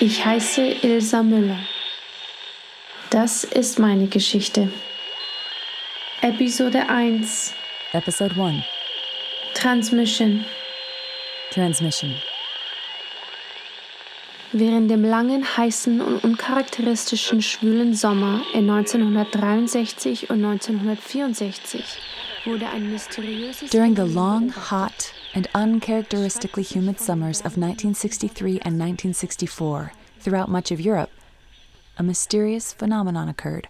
Ich heiße Ilsa Müller. Das ist meine Geschichte. Episode 1 Episode 1 Transmission Transmission. Während dem langen, heißen und uncharakteristischen schwülen Sommer in 1963 und 1964 wurde ein mysteriöses During the long, hot, and uncharacteristically humid summers of 1963 and 1964, throughout much of Europe, a mysterious phenomenon occurred.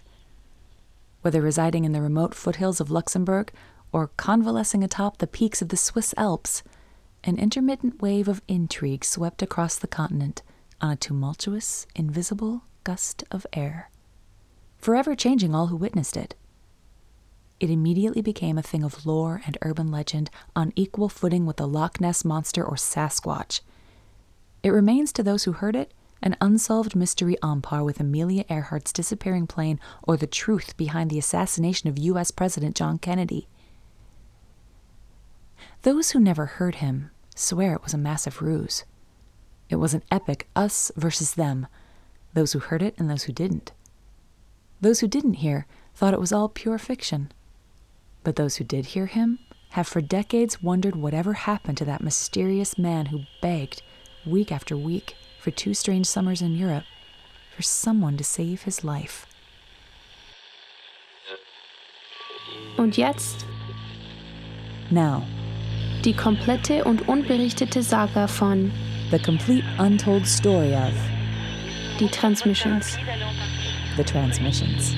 Whether residing in the remote foothills of Luxembourg or convalescing atop the peaks of the Swiss Alps, an intermittent wave of intrigue swept across the continent on a tumultuous, invisible gust of air, forever changing all who witnessed it. It immediately became a thing of lore and urban legend on equal footing with the Loch Ness Monster or Sasquatch. It remains to those who heard it an unsolved mystery on par with Amelia Earhart's disappearing plane or the truth behind the assassination of U.S. President John Kennedy. Those who never heard him swear it was a massive ruse. It was an epic us versus them, those who heard it and those who didn't. Those who didn't hear thought it was all pure fiction. But those who did hear him have for decades wondered whatever happened to that mysterious man who begged, week after week, for two strange summers in Europe, for someone to save his life. Und jetzt Now, die komplette und unberichtete Saga von the complete untold story of Die Transmissions. the transmissions.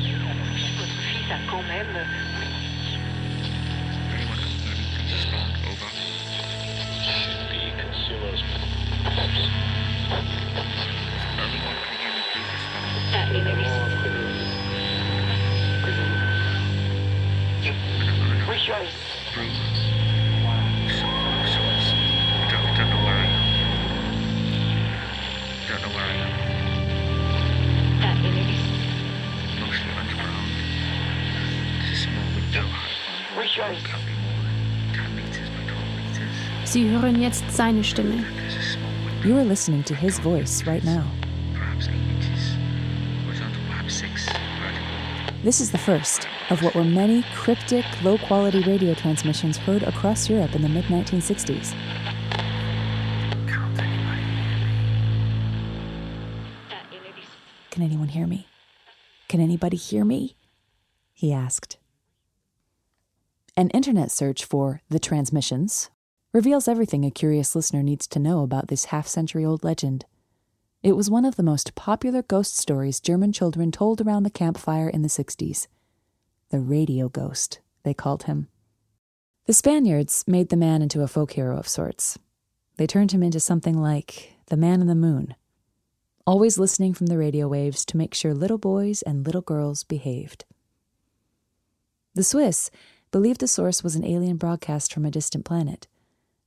Hören jetzt seine Stimme. There's a small window. You are listening to his voice right now. Perhaps 8 inches. Horizontal, perhaps 6 vertical. This is the first of what were many cryptic, low quality radio transmissions heard across Europe in the mid 1960s. Can't anybody hear me? Can anyone hear me? Can anybody hear me? He asked. An internet search for the transmissions reveals everything a curious listener needs to know about this half century old legend. It was one of the most popular ghost stories German children told around the campfire in the 60s. The radio ghost, they called him. The Spaniards made the man into a folk hero of sorts. They turned him into something like the man in the moon, always listening from the radio waves to make sure little boys and little girls behaved. The Swiss believed the source was an alien broadcast from a distant planet,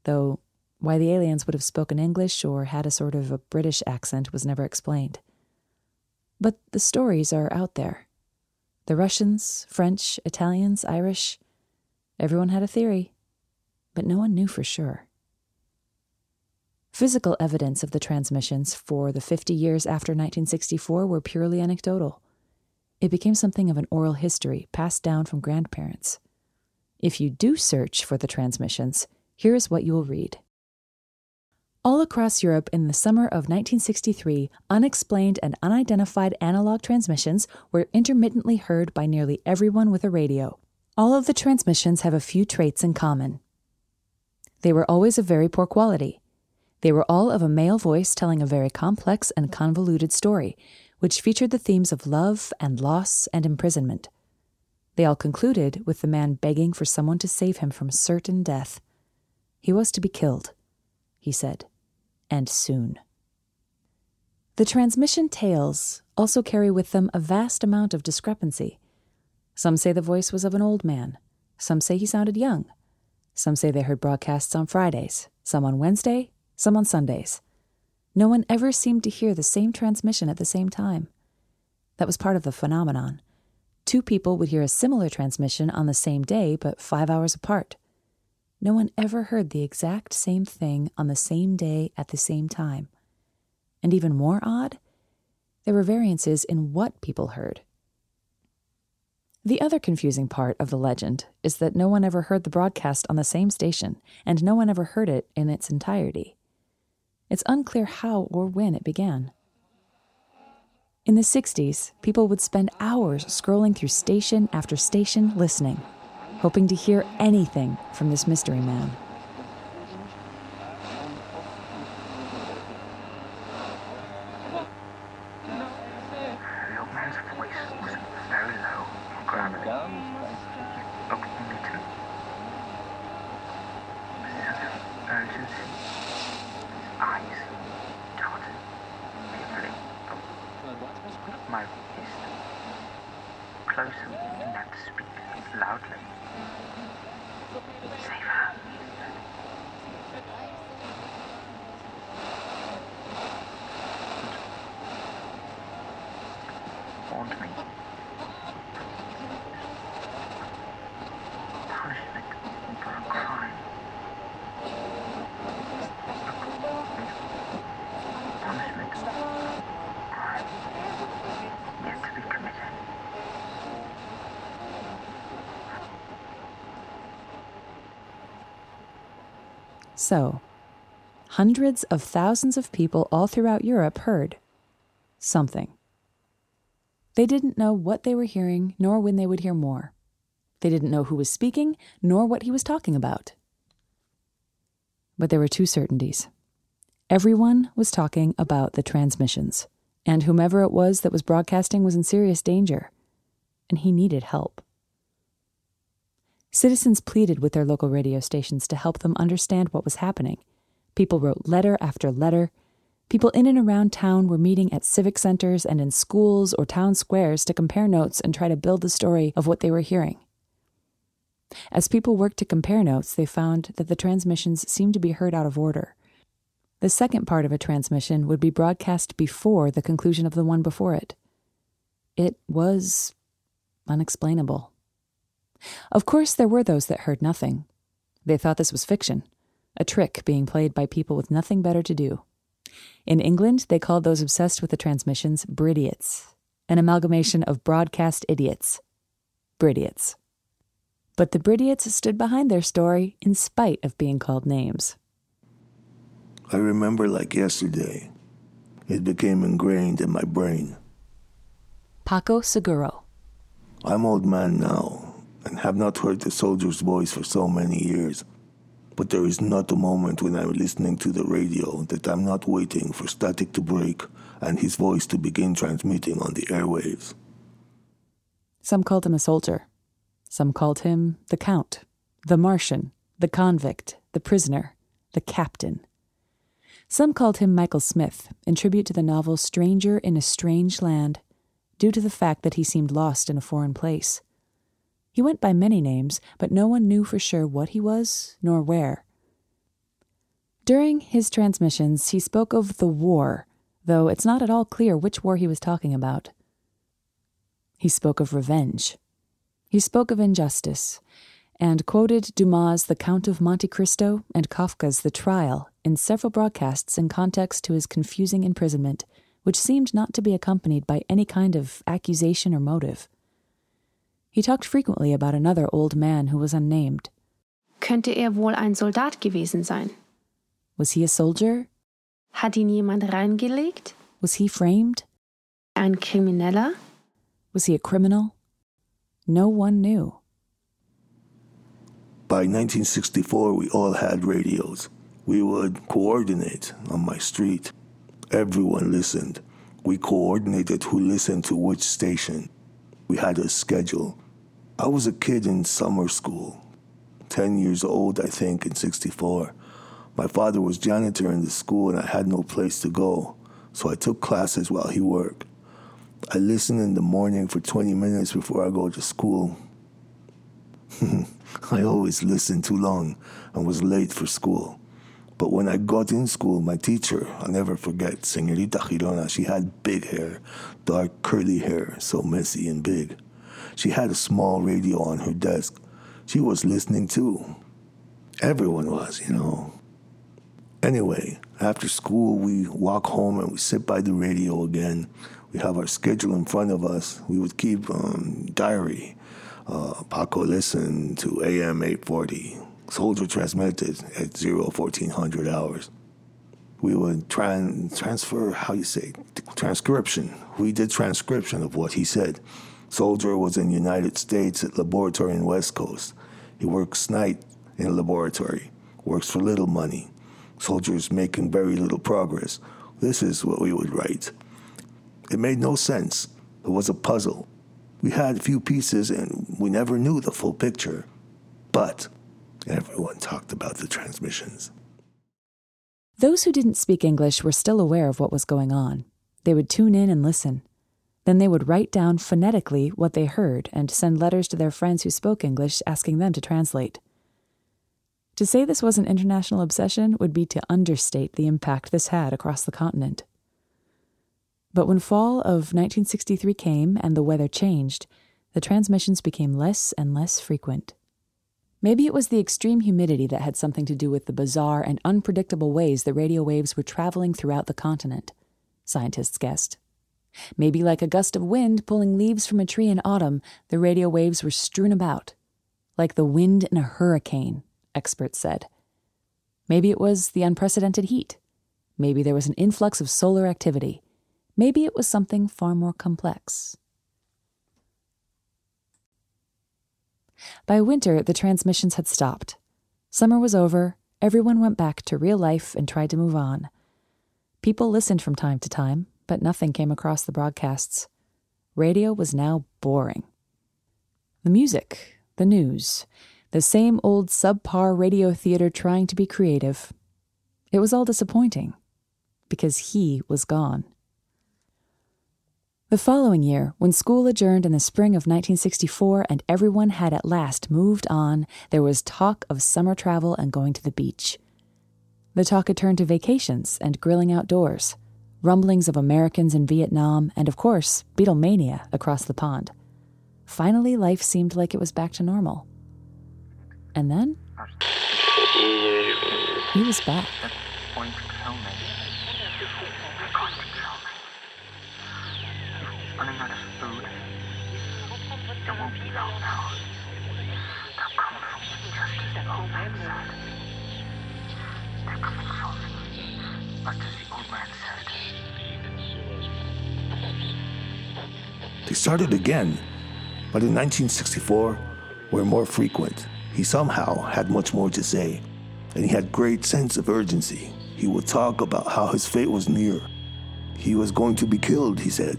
though why the aliens would have spoken English or had a sort of a British accent was never explained. But the stories are out there. The Russians, French, Italians, Irish, everyone had a theory, but no one knew for sure. Physical evidence of the transmissions for the 50 years after 1964 were purely anecdotal. It became something of an oral history passed down from grandparents. If you do search for the transmissions, here is what you will read. All across Europe in the summer of 1963, unexplained and unidentified analog transmissions were intermittently heard by nearly everyone with a radio. All of the transmissions have a few traits in common. They were always of very poor quality. They were all of a male voice telling a very complex and convoluted story, which featured the themes of love and loss and imprisonment. They all concluded with the man begging for someone to save him from certain death. He was to be killed, he said, and soon. The transmission tales also carry with them a vast amount of discrepancy. Some say the voice was of an old man, some say he sounded young, some say they heard broadcasts on Fridays, some on Wednesday, some on Sundays. No one ever seemed to hear the same transmission at the same time. That was part of the phenomenon. Two people would hear a similar transmission on the same day, but five hours apart. No one ever heard the exact same thing on the same day at the same time. And even more odd, there were variances in what people heard. The other confusing part of the legend is that no one ever heard the broadcast on the same station, and no one ever heard it in its entirety. It's unclear how or when it began. In the 60s, people would spend hours scrolling through station after station listening, hoping to hear anything from this mystery man. The old man's voice was very low and gravelly. He looked at me too. With a sense of urgency. His eyes darted fearfully up my wrist. Closer enough to speak loudly. Warned me. Punishment for a crime. Punishment for a crime yet to be committed. So, hundreds of thousands of people all throughout Europe heard something. They didn't know what they were hearing, nor when they would hear more. They didn't know who was speaking, nor what he was talking about. But there were two certainties. Everyone was talking about the transmissions, and whomever it was that was broadcasting was in serious danger, and he needed help. Citizens pleaded with their local radio stations to help them understand what was happening. People wrote letter after letter. People in and around town were meeting at civic centers and in schools or town squares to compare notes and try to build the story of what they were hearing. As people worked to compare notes, they found that the transmissions seemed to be heard out of order. The second part of a transmission would be broadcast before the conclusion of the one before it. It was unexplainable. Of course, there were those that heard nothing. They thought this was fiction, a trick being played by people with nothing better to do. In England, they called those obsessed with the transmissions Bridiots, an amalgamation of broadcast idiots. Bridiots. But the Bridiots stood behind their story in spite of being called names. I remember like yesterday. It became ingrained in my brain. Paco Seguro. I'm old man now and have not heard the soldier's voice for so many years. But there is not a moment when I'm listening to the radio that I'm not waiting for static to break and his voice to begin transmitting on the airwaves. Some called him a soldier. Some called him the Count, the Martian, the convict, the prisoner, the captain. Some called him Michael Smith, in tribute to the novel Stranger in a Strange Land, due to the fact that he seemed lost in a foreign place. He went by many names, but no one knew for sure what he was nor where. During his transmissions, he spoke of the war, though it's not at all clear which war he was talking about. He spoke of revenge. He spoke of injustice, and quoted Dumas' The Count of Monte Cristo and Kafka's The Trial in several broadcasts in context to his confusing imprisonment, which seemed not to be accompanied by any kind of accusation or motive. He talked frequently about another old man who was unnamed. Könnte er wohl ein Soldat gewesen sein? Was he a soldier? Hat ihn jemand reingelegt? Was he framed? Ein Krimineller? Was he a criminal? No one knew. By 1964, we all had radios. We would coordinate on my street. Everyone listened. We coordinated who listened to which station. We had a schedule. I was a kid in summer school, 10 years old, I think, in 64. My father was janitor in the school and I had no place to go, so I took classes while he worked. I listened in the morning for 20 minutes before I go to school. I always listened too long and was late for school. But when I got in school, my teacher, I'll never forget, Senorita Girona, she had big hair, dark curly hair, so messy and big. She had a small radio on her desk. She was listening too. Everyone was, you know. Anyway, after school, we walk home and we sit by the radio again. We have our schedule in front of us. We would keep um, diary. Uh, Paco listened to AM 840. Soldier transmitted at 0 1400 hours. We would try and transfer, how you say, transcription. We did transcription of what he said. Soldier was in United States at laboratory in West Coast. He works night in laboratory, works for little money soldiers making very little progress. This is what we would write. It made no sense. It was a puzzle. We had few pieces and we never knew the full picture. But everyone talked about the transmissions. Those who didn't speak English were still aware of what was going on. They would tune in and listen. Then they would write down phonetically what they heard and send letters to their friends who spoke English asking them to translate. To say this was an international obsession would be to understate the impact this had across the continent. But when fall of 1963 came and the weather changed, the transmissions became less and less frequent. Maybe it was the extreme humidity that had something to do with the bizarre and unpredictable ways the radio waves were traveling throughout the continent, scientists guessed. Maybe like a gust of wind pulling leaves from a tree in autumn, the radio waves were strewn about, like the wind in a hurricane experts said. Maybe it was the unprecedented heat. Maybe there was an influx of solar activity. Maybe it was something far more complex. By winter, the transmissions had stopped. Summer was over, everyone went back to real life and tried to move on. People listened from time to time, but nothing came across the broadcasts. Radio was now boring. The music, the news, the same old subpar radio theater trying to be creative. It was all disappointing because he was gone. The following year, when school adjourned in the spring of 1964 and everyone had at last moved on, there was talk of summer travel and going to the beach. The talk had turned to vacations and grilling outdoors, rumblings of Americans in Vietnam, and of course, Beatlemania across the pond. Finally, life seemed like it was back to normal. And then he was back. Food. It won't be long now. Started again, but in 1964 were more frequent. He somehow had much more to say, and he had great sense of urgency. He would talk about how his fate was near. He was going to be killed, he said.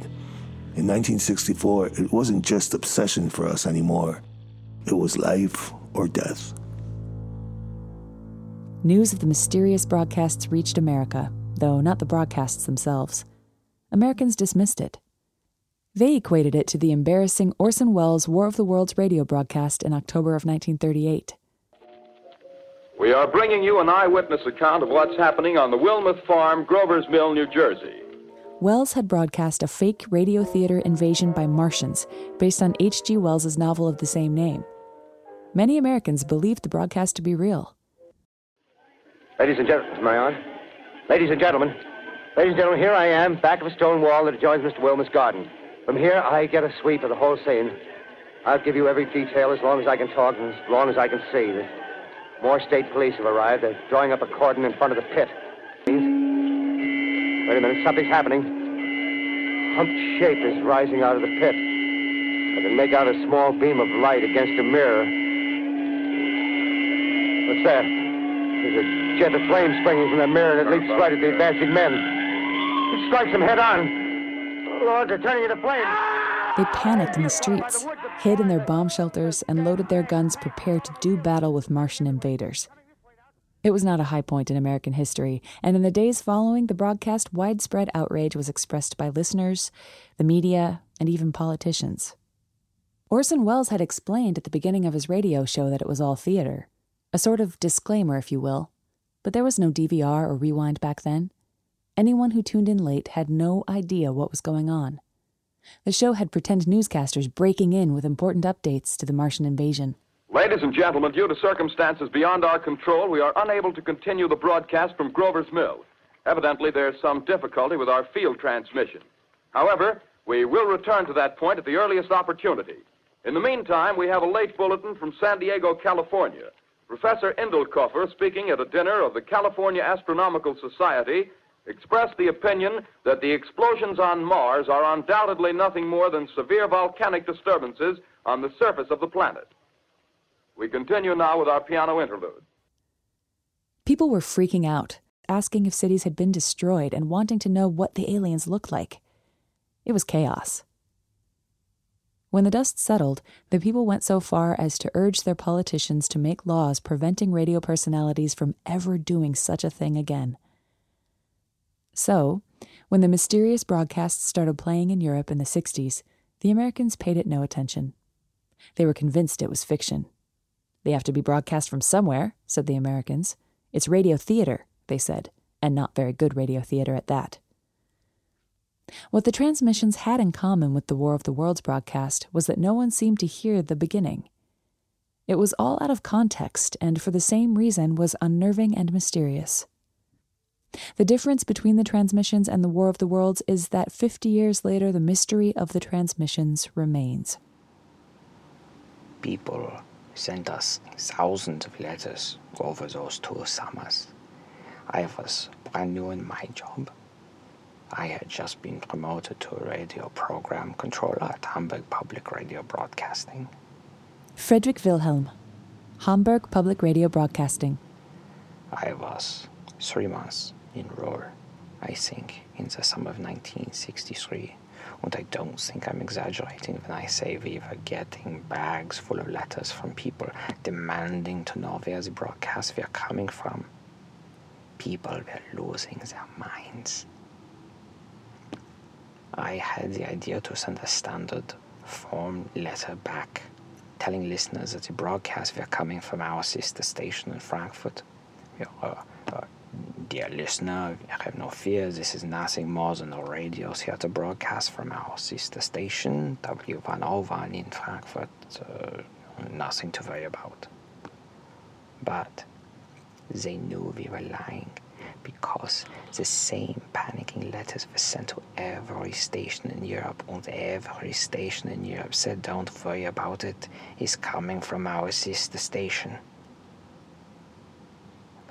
In 1964, it wasn't just obsession for us anymore. It was life or death. News of the mysterious broadcasts reached America, though not the broadcasts themselves. Americans dismissed it. They equated it to the embarrassing Orson Welles' War of the Worlds radio broadcast in October of 1938. We are bringing you an eyewitness account of what's happening on the Wilmuth Farm, Grover's Mill, New Jersey. Welles had broadcast a fake radio theater invasion by Martians based on H.G. Wells's novel of the same name. Many Americans believed the broadcast to be real. Ladies and gentlemen, am I on? Ladies and gentlemen, ladies and gentlemen, here I am, back of a stone wall that adjoins Mr. Wilmuth's garden. From here, I get a sweep of the whole scene. I'll give you every detail as long as I can talk and as long as I can see. More state police have arrived. They're drawing up a cordon in front of the pit. Wait a minute, something's happening. Humped shape is rising out of the pit. I can make out a small beam of light against a mirror. What's that? There's a jet of flame springing from the mirror and it leaps right at the advancing men. It strikes them head on. They're turning into flames. They panicked in the streets, hid in their bomb shelters, and loaded their guns prepared to do battle with Martian invaders. It was not a high point in American history, and in the days following the broadcast, widespread outrage was expressed by listeners, the media, and even politicians. Orson Welles had explained at the beginning of his radio show that it was all theater, a sort of disclaimer, if you will. But there was no DVR or rewind back then. Anyone who tuned in late had no idea what was going on. The show had pretend newscasters breaking in with important updates to the Martian invasion. Ladies and gentlemen, due to circumstances beyond our control, we are unable to continue the broadcast from Grover's Mill. Evidently, there's some difficulty with our field transmission. However, we will return to that point at the earliest opportunity. In the meantime, we have a late bulletin from San Diego, California. Professor Indelkoffer, speaking at a dinner of the California Astronomical Society, expressed the opinion that the explosions on Mars are undoubtedly nothing more than severe volcanic disturbances on the surface of the planet. We continue now with our piano interlude. People were freaking out, asking if cities had been destroyed and wanting to know what the aliens looked like. It was chaos. When the dust settled, the people went so far as to urge their politicians to make laws preventing radio personalities from ever doing such a thing again. So, when the mysterious broadcasts started playing in Europe in the 60s, the Americans paid it no attention. They were convinced it was fiction. They have to be broadcast from somewhere, said the Americans. It's radio theater, they said, and not very good radio theater at that. What the transmissions had in common with the War of the Worlds broadcast was that no one seemed to hear the beginning. It was all out of context and for the same reason was unnerving and mysterious. The difference between the transmissions and the War of the Worlds is that 50 years later, the mystery of the transmissions remains. People sent us thousands of letters over those two summers. I was brand new in my job. I had just been promoted to a radio program controller at Hamburg Public Radio Broadcasting. Frederick Wilhelm, Hamburg Public Radio Broadcasting. I was three months in Ruhr, I think, in the summer of 1963. And I don't think I'm exaggerating when I say we were getting bags full of letters from people demanding to know where the broadcasts were coming from. People were losing their minds. I had the idea to send a standard form letter back, telling listeners that the broadcasts were coming from our sister station in Frankfurt. Uh, dear listener, have no fear, this is nothing more than a radio theater broadcast from our sister station, W101 in Frankfurt. Uh, nothing to worry about. But they knew we were lying because the same panicking letters were sent to every station in Europe, and every station in Europe said, Don't worry about it, it's coming from our sister station.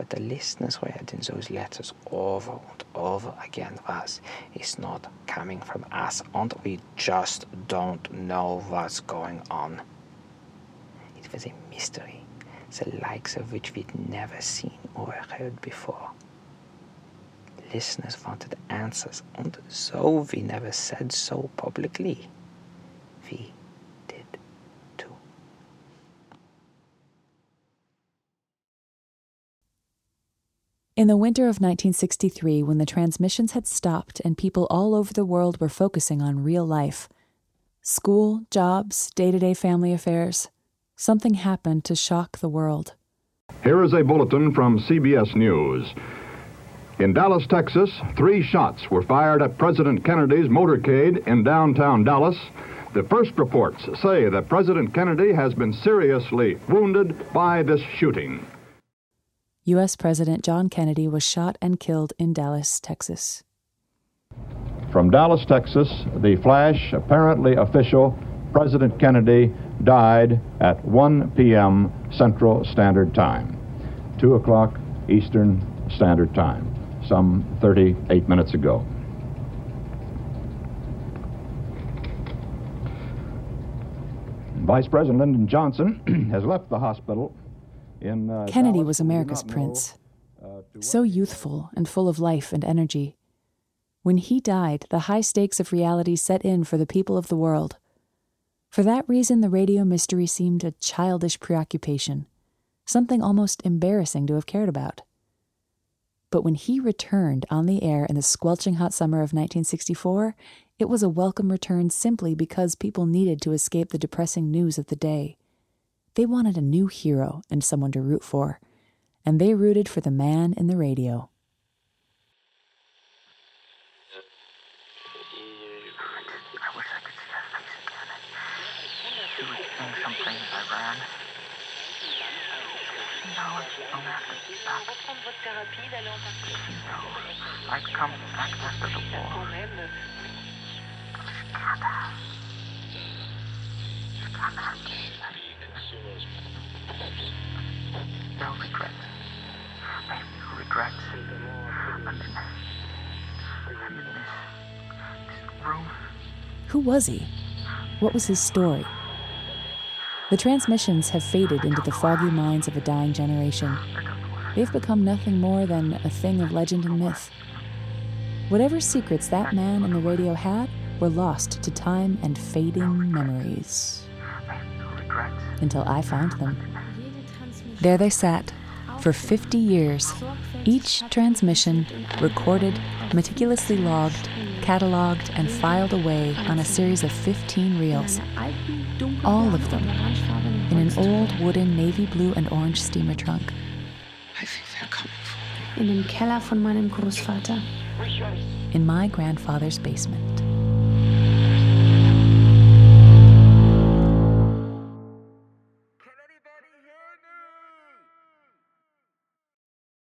But the listeners read in those letters over and over again was, It's not coming from us, and we just don't know what's going on. It was a mystery, the likes of which we'd never seen or heard before listeners wanted answers, and so we never said so publicly. We did too. In the winter of 1963, when the transmissions had stopped and people all over the world were focusing on real life school, jobs, day to day family affairs something happened to shock the world. Here is a bulletin from CBS News. In Dallas, Texas, three shots were fired at President Kennedy's motorcade in downtown Dallas. The first reports say that President Kennedy has been seriously wounded by this shooting. U.S. President John Kennedy was shot and killed in Dallas, Texas. From Dallas, Texas, the flash, apparently official, President Kennedy died at 1 p.m. Central Standard Time, 2 o'clock Eastern Standard Time some 38 minutes ago. Vice President Lyndon Johnson has left the hospital Kennedy Dallas. was America's prince, uh, so youthful and full of life and energy. When he died, the high stakes of reality set in for the people of the world. For that reason, the radio mystery seemed a childish preoccupation, something almost embarrassing to have cared about. But when he returned on the air in the squelching hot summer of 1964, it was a welcome return simply because people needed to escape the depressing news of the day. They wanted a new hero and someone to root for, and they rooted for the man in the radio. I wish I could see her face again. She was saying something as I ran. I'd come back after the war. No regret. I have regrets. Who was he? What was his story? The transmissions have faded into the foggy minds of a dying generation. They've become nothing more than a thing of legend and myth. Whatever secrets that man in the radio had were lost to time and fading memories. Regrets. Until I found them. There they sat, for 50 years, each transmission recorded, meticulously logged, cataloged, and filed away on a series of 15 reels, all of them in an old wooden navy blue and orange steamer trunk. I think they're coming for In dem Keller von meinem Großvater. in my grandfather's basement.